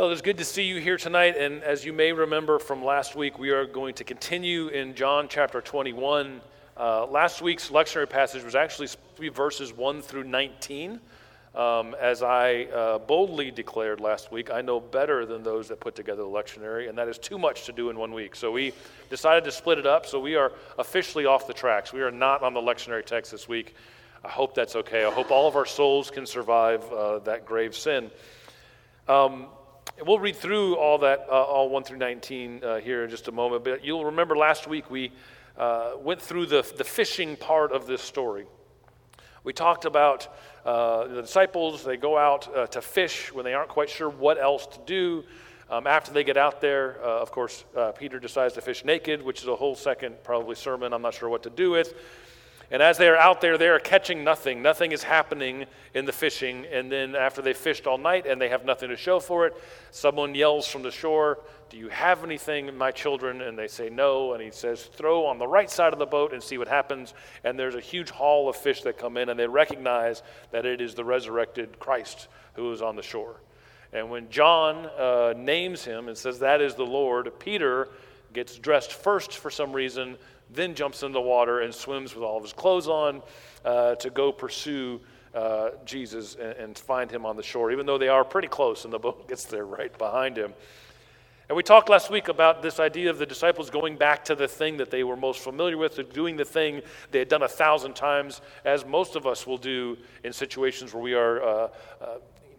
Well, it's good to see you here tonight. And as you may remember from last week, we are going to continue in John chapter 21. Uh, last week's lectionary passage was actually verses 1 through 19. Um, as I uh, boldly declared last week, I know better than those that put together the lectionary, and that is too much to do in one week. So we decided to split it up. So we are officially off the tracks. We are not on the lectionary text this week. I hope that's okay. I hope all of our souls can survive uh, that grave sin. Um, we'll read through all that, uh, all 1 through 19 uh, here in just a moment. But you'll remember last week we uh, went through the, the fishing part of this story. We talked about uh, the disciples, they go out uh, to fish when they aren't quite sure what else to do. Um, after they get out there, uh, of course, Peter decides to fish naked, which is a whole second, probably, sermon I'm not sure what to do with. And as they are out there, they are catching nothing. Nothing is happening in the fishing. And then after they fished all night and they have nothing to show for it, someone yells from the shore, Do you have anything, my children? And they say no. And he says, Throw on the right side of the boat and see what happens. And there's a huge haul of fish that come in, and they recognize that it is the resurrected Christ who is on the shore. And when John uh, names him and says, That is the Lord, Peter gets dressed first for some reason then jumps into the water and swims with all of his clothes on uh, to go pursue uh, Jesus and, and, find him on the shore, even though they are pretty close and the boat gets there right behind him. And we talked last week about this idea of the disciples going back to the thing that they were most familiar with, doing the thing they had done a thousand times, as most of us will do in situations where we are uh, uh,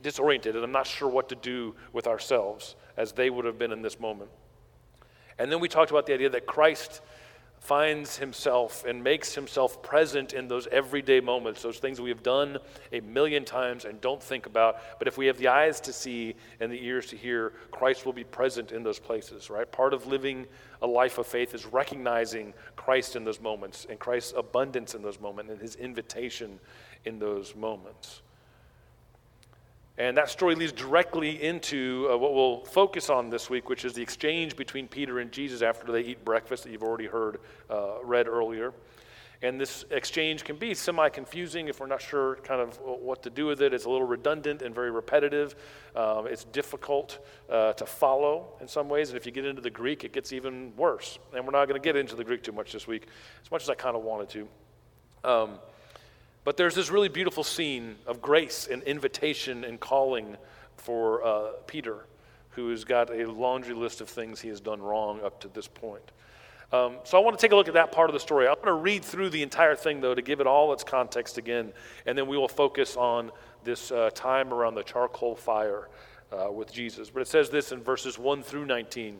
disoriented and I'm not sure what to do with ourselves, as they would have been in this moment. And then we talked about the idea that Christ finds himself and makes himself present in those everyday moments, those things we have done a million times and don't think about. But if we have the eyes to see and the ears to hear, Christ will be present in those places, right? Part of living a life of faith is recognizing Christ in those moments and Christ's abundance in those moments and his invitation in those moments. And that story leads directly into uh, what we'll focus on this week, which is the exchange between Peter and Jesus after they eat breakfast that you've already heard uh, read earlier. And this exchange can be semi confusing if we're not sure kind of what to do with it. It's a little redundant and very repetitive. Um, it's difficult uh, to follow in some ways. And if you get into the Greek, it gets even worse. And we're not going to get into the Greek too much this week, as much as I kind of wanted to. Um, but there's this really beautiful scene of grace and invitation and calling for uh, Peter, who has got a laundry list of things he has done wrong up to this point. Um, so I want to take a look at that part of the story. I'm going to read through the entire thing, though, to give it all its context again, and then we will focus on this uh, time around the charcoal fire uh, with Jesus. But it says this in verses 1 through 19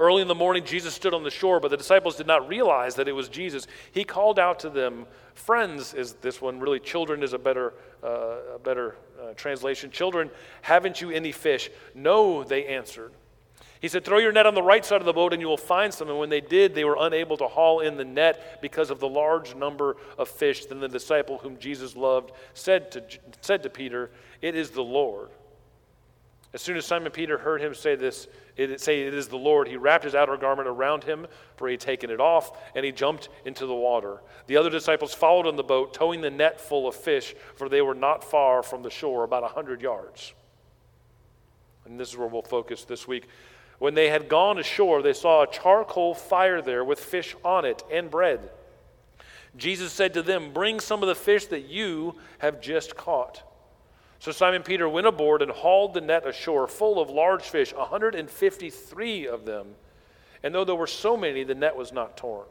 Early in the morning, Jesus stood on the shore, but the disciples did not realize that it was Jesus. He called out to them, Friends is this one, really, children is a better, uh, a better uh, translation. Children, haven't you any fish? No, they answered. He said, Throw your net on the right side of the boat and you will find some. And when they did, they were unable to haul in the net because of the large number of fish. Then the disciple whom Jesus loved said to, said to Peter, It is the Lord. As soon as Simon Peter heard him say this, it, say it is the Lord, he wrapped his outer garment around him, for he had taken it off, and he jumped into the water. The other disciples followed on the boat, towing the net full of fish, for they were not far from the shore, about a hundred yards. And this is where we'll focus this week. When they had gone ashore, they saw a charcoal fire there with fish on it and bread. Jesus said to them, Bring some of the fish that you have just caught. So Simon Peter went aboard and hauled the net ashore full of large fish, 153 of them. And though there were so many, the net was not torn.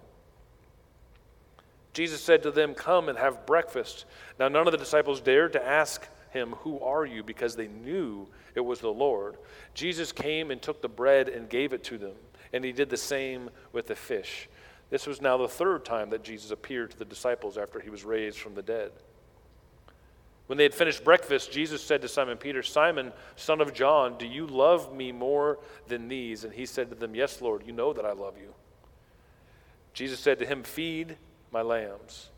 Jesus said to them, Come and have breakfast. Now, none of the disciples dared to ask him, Who are you? because they knew it was the Lord. Jesus came and took the bread and gave it to them, and he did the same with the fish. This was now the third time that Jesus appeared to the disciples after he was raised from the dead. When they had finished breakfast, Jesus said to Simon Peter, Simon, son of John, do you love me more than these? And he said to them, Yes, Lord, you know that I love you. Jesus said to him, Feed my lambs.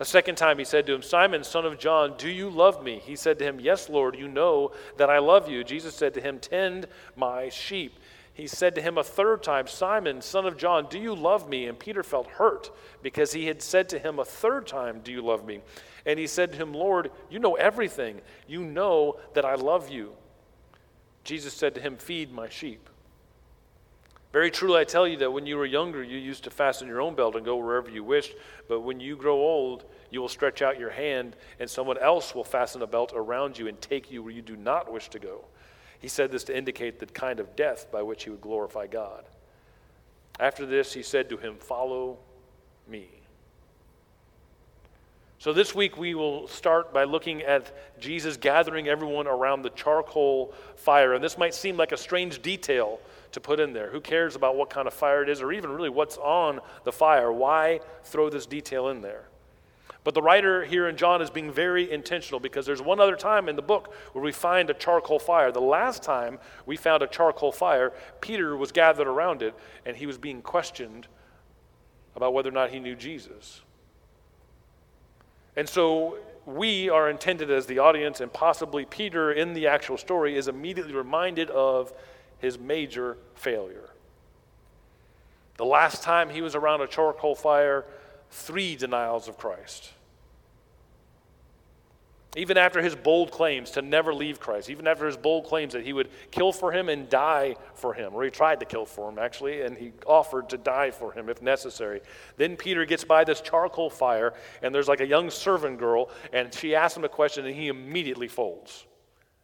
A second time he said to him, Simon, son of John, do you love me? He said to him, Yes, Lord, you know that I love you. Jesus said to him, Tend my sheep. He said to him a third time, Simon, son of John, do you love me? And Peter felt hurt because he had said to him a third time, Do you love me? And he said to him, Lord, you know everything. You know that I love you. Jesus said to him, Feed my sheep. Very truly, I tell you that when you were younger, you used to fasten your own belt and go wherever you wished. But when you grow old, you will stretch out your hand, and someone else will fasten a belt around you and take you where you do not wish to go. He said this to indicate the kind of death by which he would glorify God. After this, he said to him, Follow me. So, this week we will start by looking at Jesus gathering everyone around the charcoal fire. And this might seem like a strange detail to put in there. Who cares about what kind of fire it is or even really what's on the fire? Why throw this detail in there? But the writer here in John is being very intentional because there's one other time in the book where we find a charcoal fire. The last time we found a charcoal fire, Peter was gathered around it and he was being questioned about whether or not he knew Jesus. And so we are intended as the audience, and possibly Peter in the actual story is immediately reminded of his major failure. The last time he was around a charcoal fire, three denials of Christ. Even after his bold claims to never leave Christ, even after his bold claims that he would kill for him and die for him, or he tried to kill for him actually, and he offered to die for him if necessary. Then Peter gets by this charcoal fire, and there's like a young servant girl, and she asks him a question, and he immediately folds.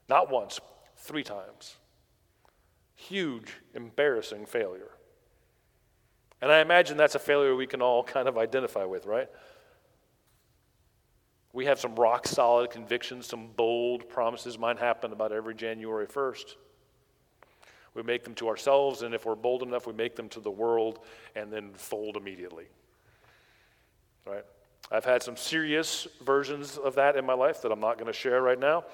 Not once, three times. Huge, embarrassing failure. And I imagine that's a failure we can all kind of identify with, right? We have some rock solid convictions, some bold promises might happen about every January 1st. We make them to ourselves, and if we're bold enough, we make them to the world and then fold immediately. Right? I've had some serious versions of that in my life that I'm not going to share right now,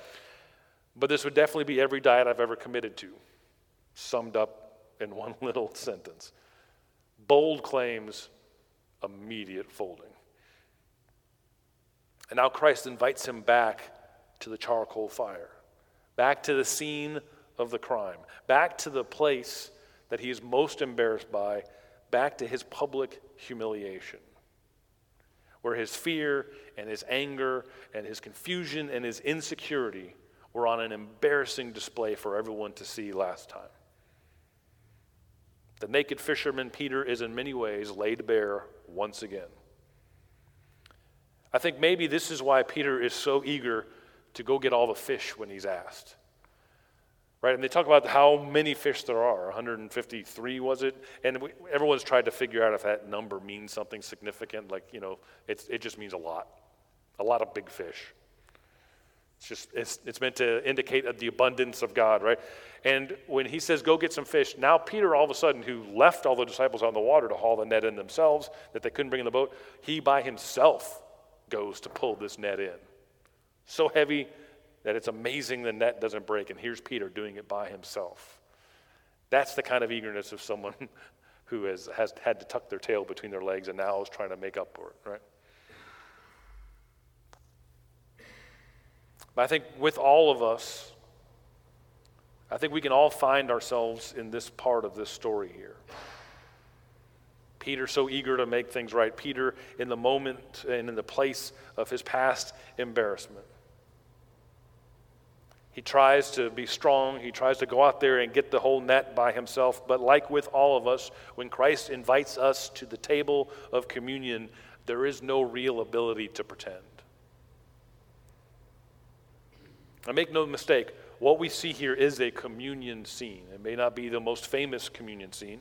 but this would definitely be every diet I've ever committed to, summed up in one little sentence. Bold claims, immediate folding. And now Christ invites him back to the charcoal fire, back to the scene of the crime, back to the place that he is most embarrassed by, back to his public humiliation, where his fear and his anger and his confusion and his insecurity were on an embarrassing display for everyone to see last time. The naked fisherman Peter is in many ways laid bare once again. I think maybe this is why Peter is so eager to go get all the fish when he's asked. Right? And they talk about how many fish there are 153, was it? And we, everyone's tried to figure out if that number means something significant. Like, you know, it just means a lot. A lot of big fish. It's just, it's, it's meant to indicate the abundance of God, right? And when he says, go get some fish, now Peter, all of a sudden, who left all the disciples on the water to haul the net in themselves, that they couldn't bring in the boat, he by himself goes to pull this net in. So heavy that it's amazing the net doesn't break. And here's Peter doing it by himself. That's the kind of eagerness of someone who has, has had to tuck their tail between their legs and now is trying to make up for it, right? But I think with all of us, I think we can all find ourselves in this part of this story here. Peter so eager to make things right. Peter in the moment and in the place of his past embarrassment. He tries to be strong. He tries to go out there and get the whole net by himself. But, like with all of us, when Christ invites us to the table of communion, there is no real ability to pretend. I make no mistake, what we see here is a communion scene. It may not be the most famous communion scene.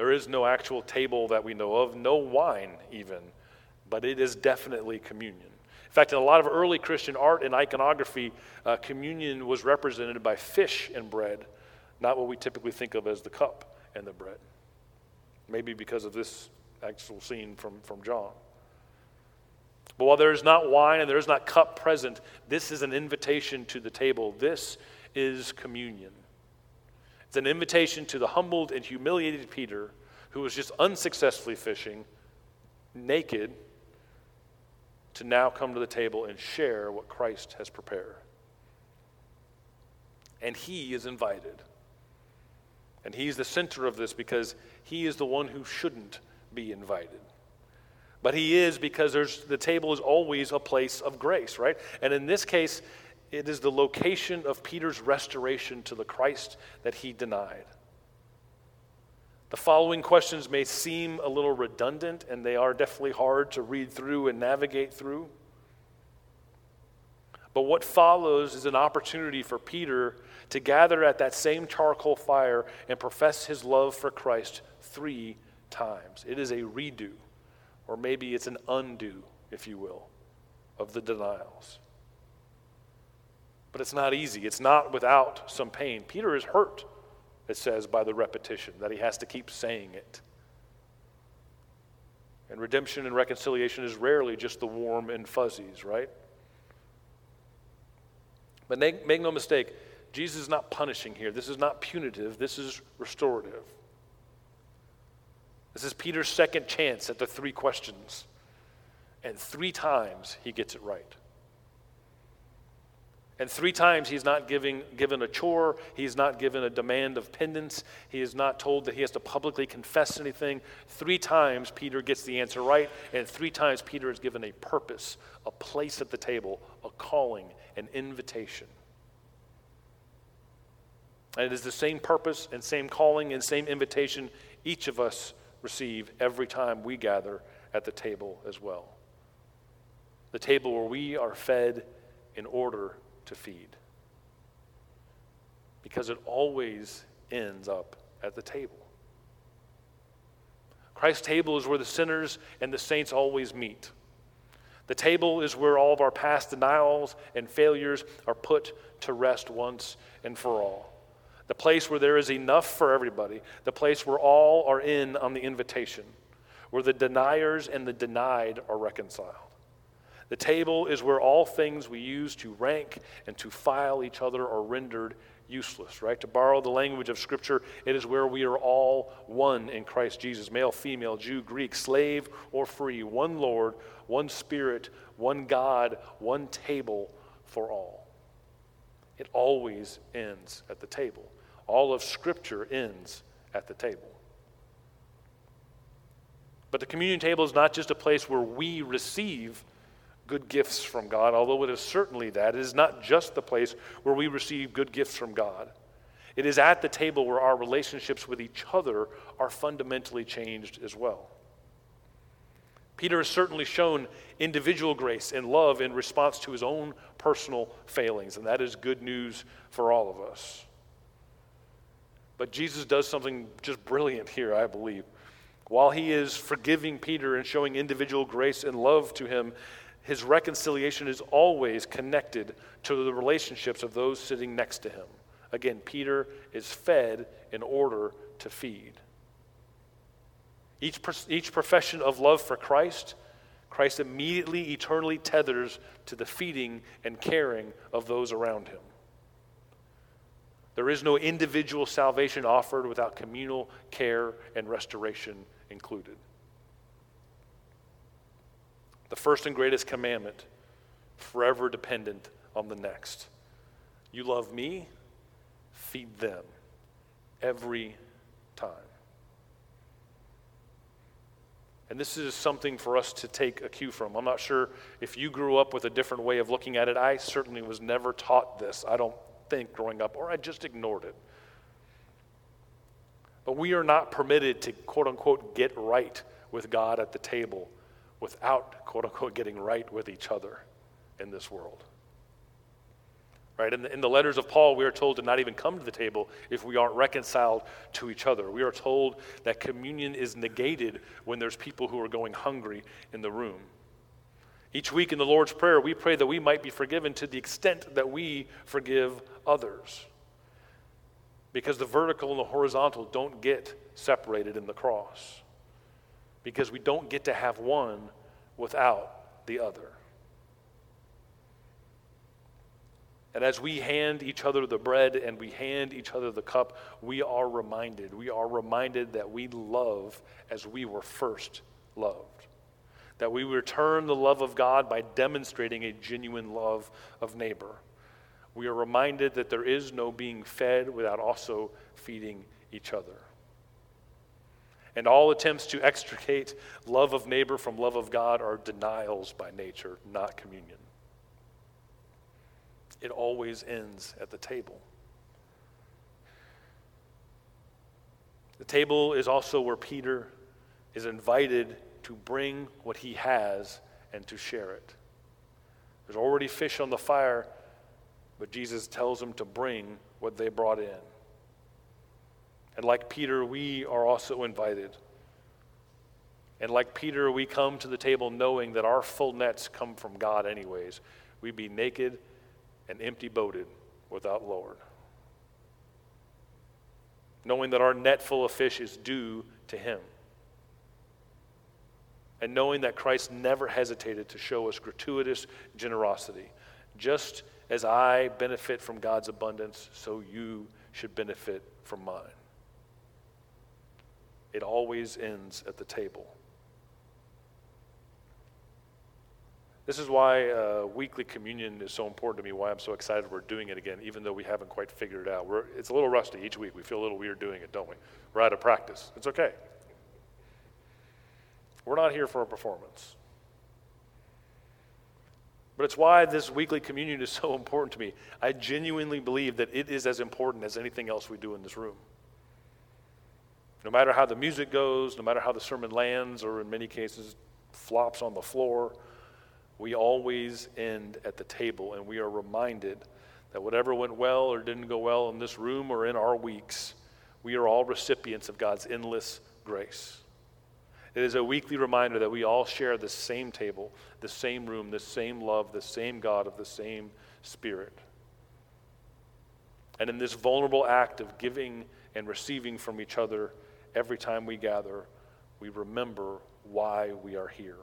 There is no actual table that we know of, no wine even, but it is definitely communion. In fact, in a lot of early Christian art and iconography, uh, communion was represented by fish and bread, not what we typically think of as the cup and the bread. Maybe because of this actual scene from, from John. But while there is not wine and there is not cup present, this is an invitation to the table. This is communion. It's an invitation to the humbled and humiliated Peter who was just unsuccessfully fishing, naked, to now come to the table and share what Christ has prepared. And he is invited. And he's the center of this because he is the one who shouldn't be invited. But he is because the table is always a place of grace, right? And in this case, it is the location of Peter's restoration to the Christ that he denied. The following questions may seem a little redundant, and they are definitely hard to read through and navigate through. But what follows is an opportunity for Peter to gather at that same charcoal fire and profess his love for Christ three times. It is a redo, or maybe it's an undo, if you will, of the denials. But it's not easy, it's not without some pain. Peter is hurt it says, by the repetition, that he has to keep saying it. And redemption and reconciliation is rarely just the warm and fuzzies, right? But make, make no mistake, Jesus is not punishing here. This is not punitive, this is restorative. This is Peter's second chance at the three questions. And three times he gets it right. And three times he's not giving, given a chore, he's not given a demand of penance, he is not told that he has to publicly confess anything. Three times Peter gets the answer right, and three times Peter is given a purpose, a place at the table, a calling, an invitation. And it is the same purpose and same calling and same invitation each of us receive every time we gather at the table as well. The table where we are fed in order to feed. Because it always ends up at the table. Christ's table is where the sinners and the saints always meet. The table is where all of our past denials and failures are put to rest once and for all. The place where there is enough for everybody, the place where all are in on the invitation, where the deniers and the denied are reconciled. The table is where all things we use to rank and to file each other are rendered useless, right? To borrow the language of Scripture, it is where we are all one in Christ Jesus male, female, Jew, Greek, slave, or free, one Lord, one Spirit, one God, one table for all. It always ends at the table. All of Scripture ends at the table. But the communion table is not just a place where we receive good gifts from God, although it is certainly that. It is not just the place where we receive good gifts from God. It is at the table where our relationships with each other are fundamentally changed as well. Peter has certainly shown individual grace and love in response to his own personal failings, and that is good news for all of us. But Jesus does something just brilliant here, I believe. While he is forgiving Peter and showing individual grace and love to him, his reconciliation is always connected to the relationships of those sitting next to him. Again, Peter is fed in order to feed. Each, each profession of love for Christ, Christ immediately, eternally tethers to the feeding and caring of those around him. There is no individual salvation offered without communal care and restoration included the first and greatest commandment, forever dependent on the next. You love me, feed them every time. And this is something for us to take a cue from. I'm not sure if you grew up with a different way of looking at it. I certainly was never taught this, I don't think, growing up, or I just ignored it. But we are not permitted to, quote unquote, get right with God at the table without, quote unquote, getting right with each other in this world. Right? In the, in the letters of Paul, we are told to not even come to the table if we aren't reconciled to each other. We are told that communion is negated when there's people who are going hungry in the room. Each week in the Lord's Prayer, we pray that we might be forgiven to the extent that we forgive others. Because the vertical and the horizontal don't get separated in the cross because we don't get to have one without the other. And as we hand each other the bread and we hand each other the cup, we are reminded. We are reminded that we love as we were first loved. That we return the love of God by demonstrating a genuine love of neighbor. We are reminded that there is no being fed without also feeding each other. And all attempts to extricate love of neighbor from love of God are denials by nature, not communion it always ends at the table. The table is also where Peter is invited to bring what he has and to share it. There's already fish on the fire, but Jesus tells him to bring what they brought in. And like Peter, we are also invited. And like Peter, we come to the table knowing that our full nets come from God, anyways. we'd be naked and empty boated without Lord. Knowing that our net full of fish is due to Him. And knowing that Christ never hesitated to show us gratuitous generosity. Just as I benefit from God's abundance, so you should benefit from mine. It always ends at the table. This is why uh, weekly communion is so important to me, why I'm so excited we're doing it again, even though we haven't quite figured it out. We're, it's a little rusty each week. We feel a little weird doing it, don't we? We're out of practice. It's okay. We're not here for a performance. But it's why this weekly communion is so important to me. I genuinely believe that it is as important as anything else we do in this room. No matter how the music goes, no matter how the sermon lands, or in many cases flops on the floor, we always end at the table and we are reminded that whatever went well or didn't go well in this room or in our weeks, we are all recipients of God's endless grace. It is a weekly reminder that we all share the same table, the same room, the same love, the same God of the same Spirit. And in this vulnerable act of giving and receiving from each other every time we gather, we remember why we are here.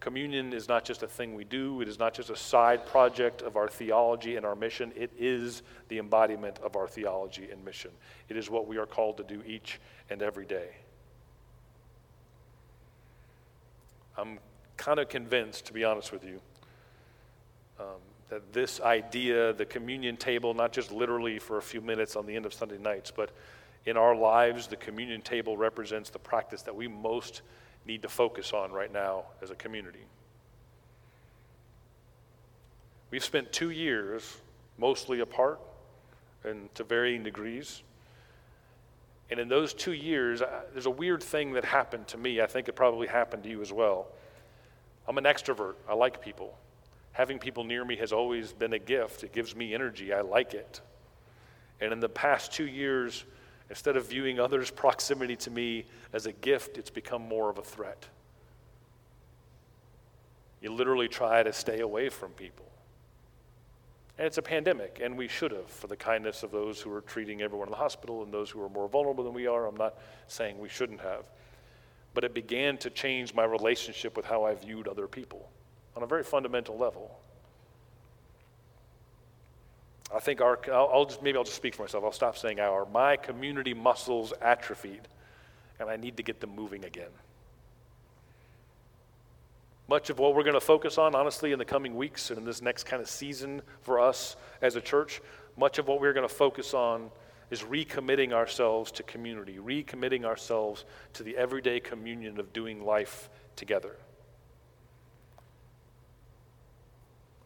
Communion is not just a thing we do, it is not just a side project of our theology and our mission. It is the embodiment of our theology and mission. It is what we are called to do each and every day. I'm kind of convinced, to be honest with you, um, that this idea, the communion table, not just literally for a few minutes on the end of Sunday nights, but in our lives, the communion table represents the practice that we most need to focus on right now as a community. We've spent two years mostly apart and to varying degrees. And in those two years, there's a weird thing that happened to me. I think it probably happened to you as well. I'm an extrovert, I like people. Having people near me has always been a gift, it gives me energy, I like it. And in the past two years, Instead of viewing others' proximity to me as a gift, it's become more of a threat. You literally try to stay away from people. And it's a pandemic, and we should have for the kindness of those who are treating everyone in the hospital and those who are more vulnerable than we are. I'm not saying we shouldn't have. But it began to change my relationship with how I viewed other people on a very fundamental level. I think our, I'll, I'll just, maybe I'll just speak for myself. I'll stop saying our. My community muscles atrophied, and I need to get them moving again. Much of what we're going to focus on, honestly, in the coming weeks and in this next kind of season for us as a church, much of what we're going to focus on is recommitting ourselves to community, recommitting ourselves to the everyday communion of doing life together.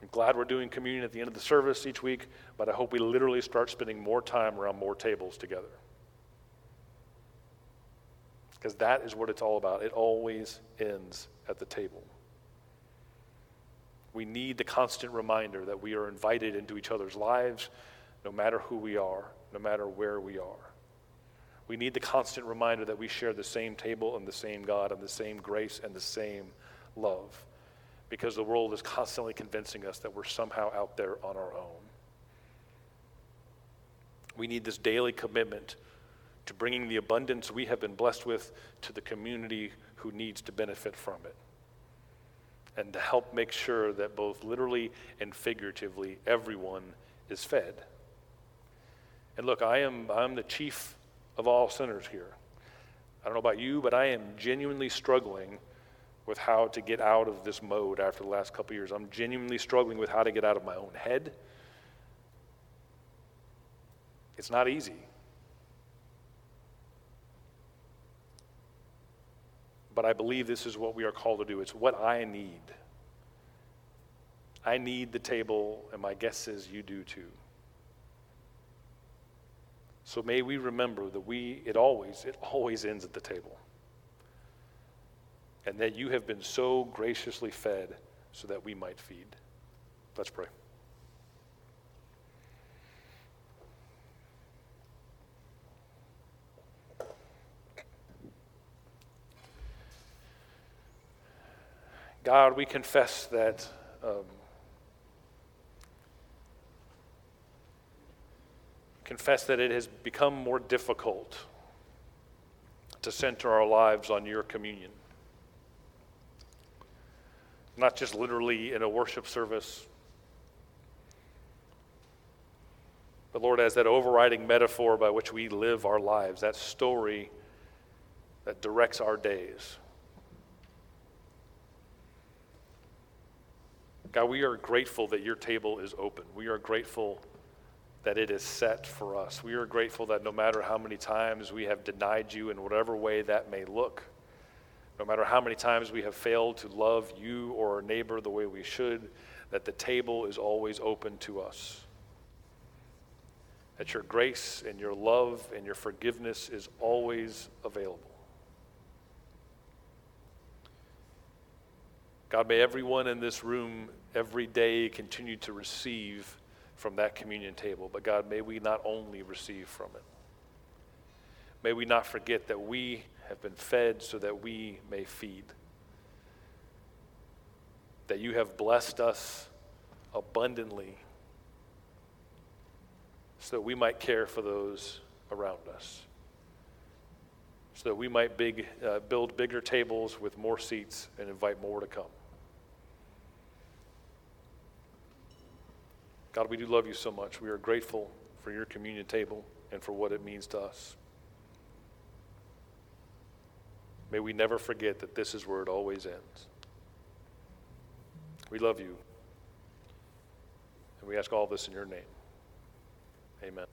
I'm glad we're doing communion at the end of the service each week, but I hope we literally start spending more time around more tables together. Because that is what it's all about. It always ends at the table. We need the constant reminder that we are invited into each other's lives, no matter who we are, no matter where we are. We need the constant reminder that we share the same table and the same God and the same grace and the same love because the world is constantly convincing us that we're somehow out there on our own. We need this daily commitment to bringing the abundance we have been blessed with to the community who needs to benefit from it. and to help make sure that both literally and figuratively everyone is fed. And look, I am I'm the chief of all sinners here. I don't know about you, but I am genuinely struggling with how to get out of this mode after the last couple years. I'm genuinely struggling with how to get out of my own head. It's not easy. But I believe this is what we are called to do. It's what I need. I need the table, and my guess is you do too. So may we remember that we, it always, it always ends at the table. And that you have been so graciously fed so that we might feed. Let's pray. God, we confess that um, confess that it has become more difficult to center our lives on your communion. Not just literally in a worship service, but Lord, as that overriding metaphor by which we live our lives, that story that directs our days. God, we are grateful that your table is open. We are grateful that it is set for us. We are grateful that no matter how many times we have denied you in whatever way that may look, no matter how many times we have failed to love you or our neighbor the way we should, that the table is always open to us. That your grace and your love and your forgiveness is always available. God, may everyone in this room every day continue to receive from that communion table. But God, may we not only receive from it, may we not forget that we have been fed so that we may feed. That you have blessed us abundantly so that we might care for those around us. So that we might big, uh, build bigger tables with more seats and invite more to come. God, we do love you so much. We are grateful for your communion table and for what it means to us. May we never forget that this is where it always ends. We love you. And we ask all this in your name. Amen.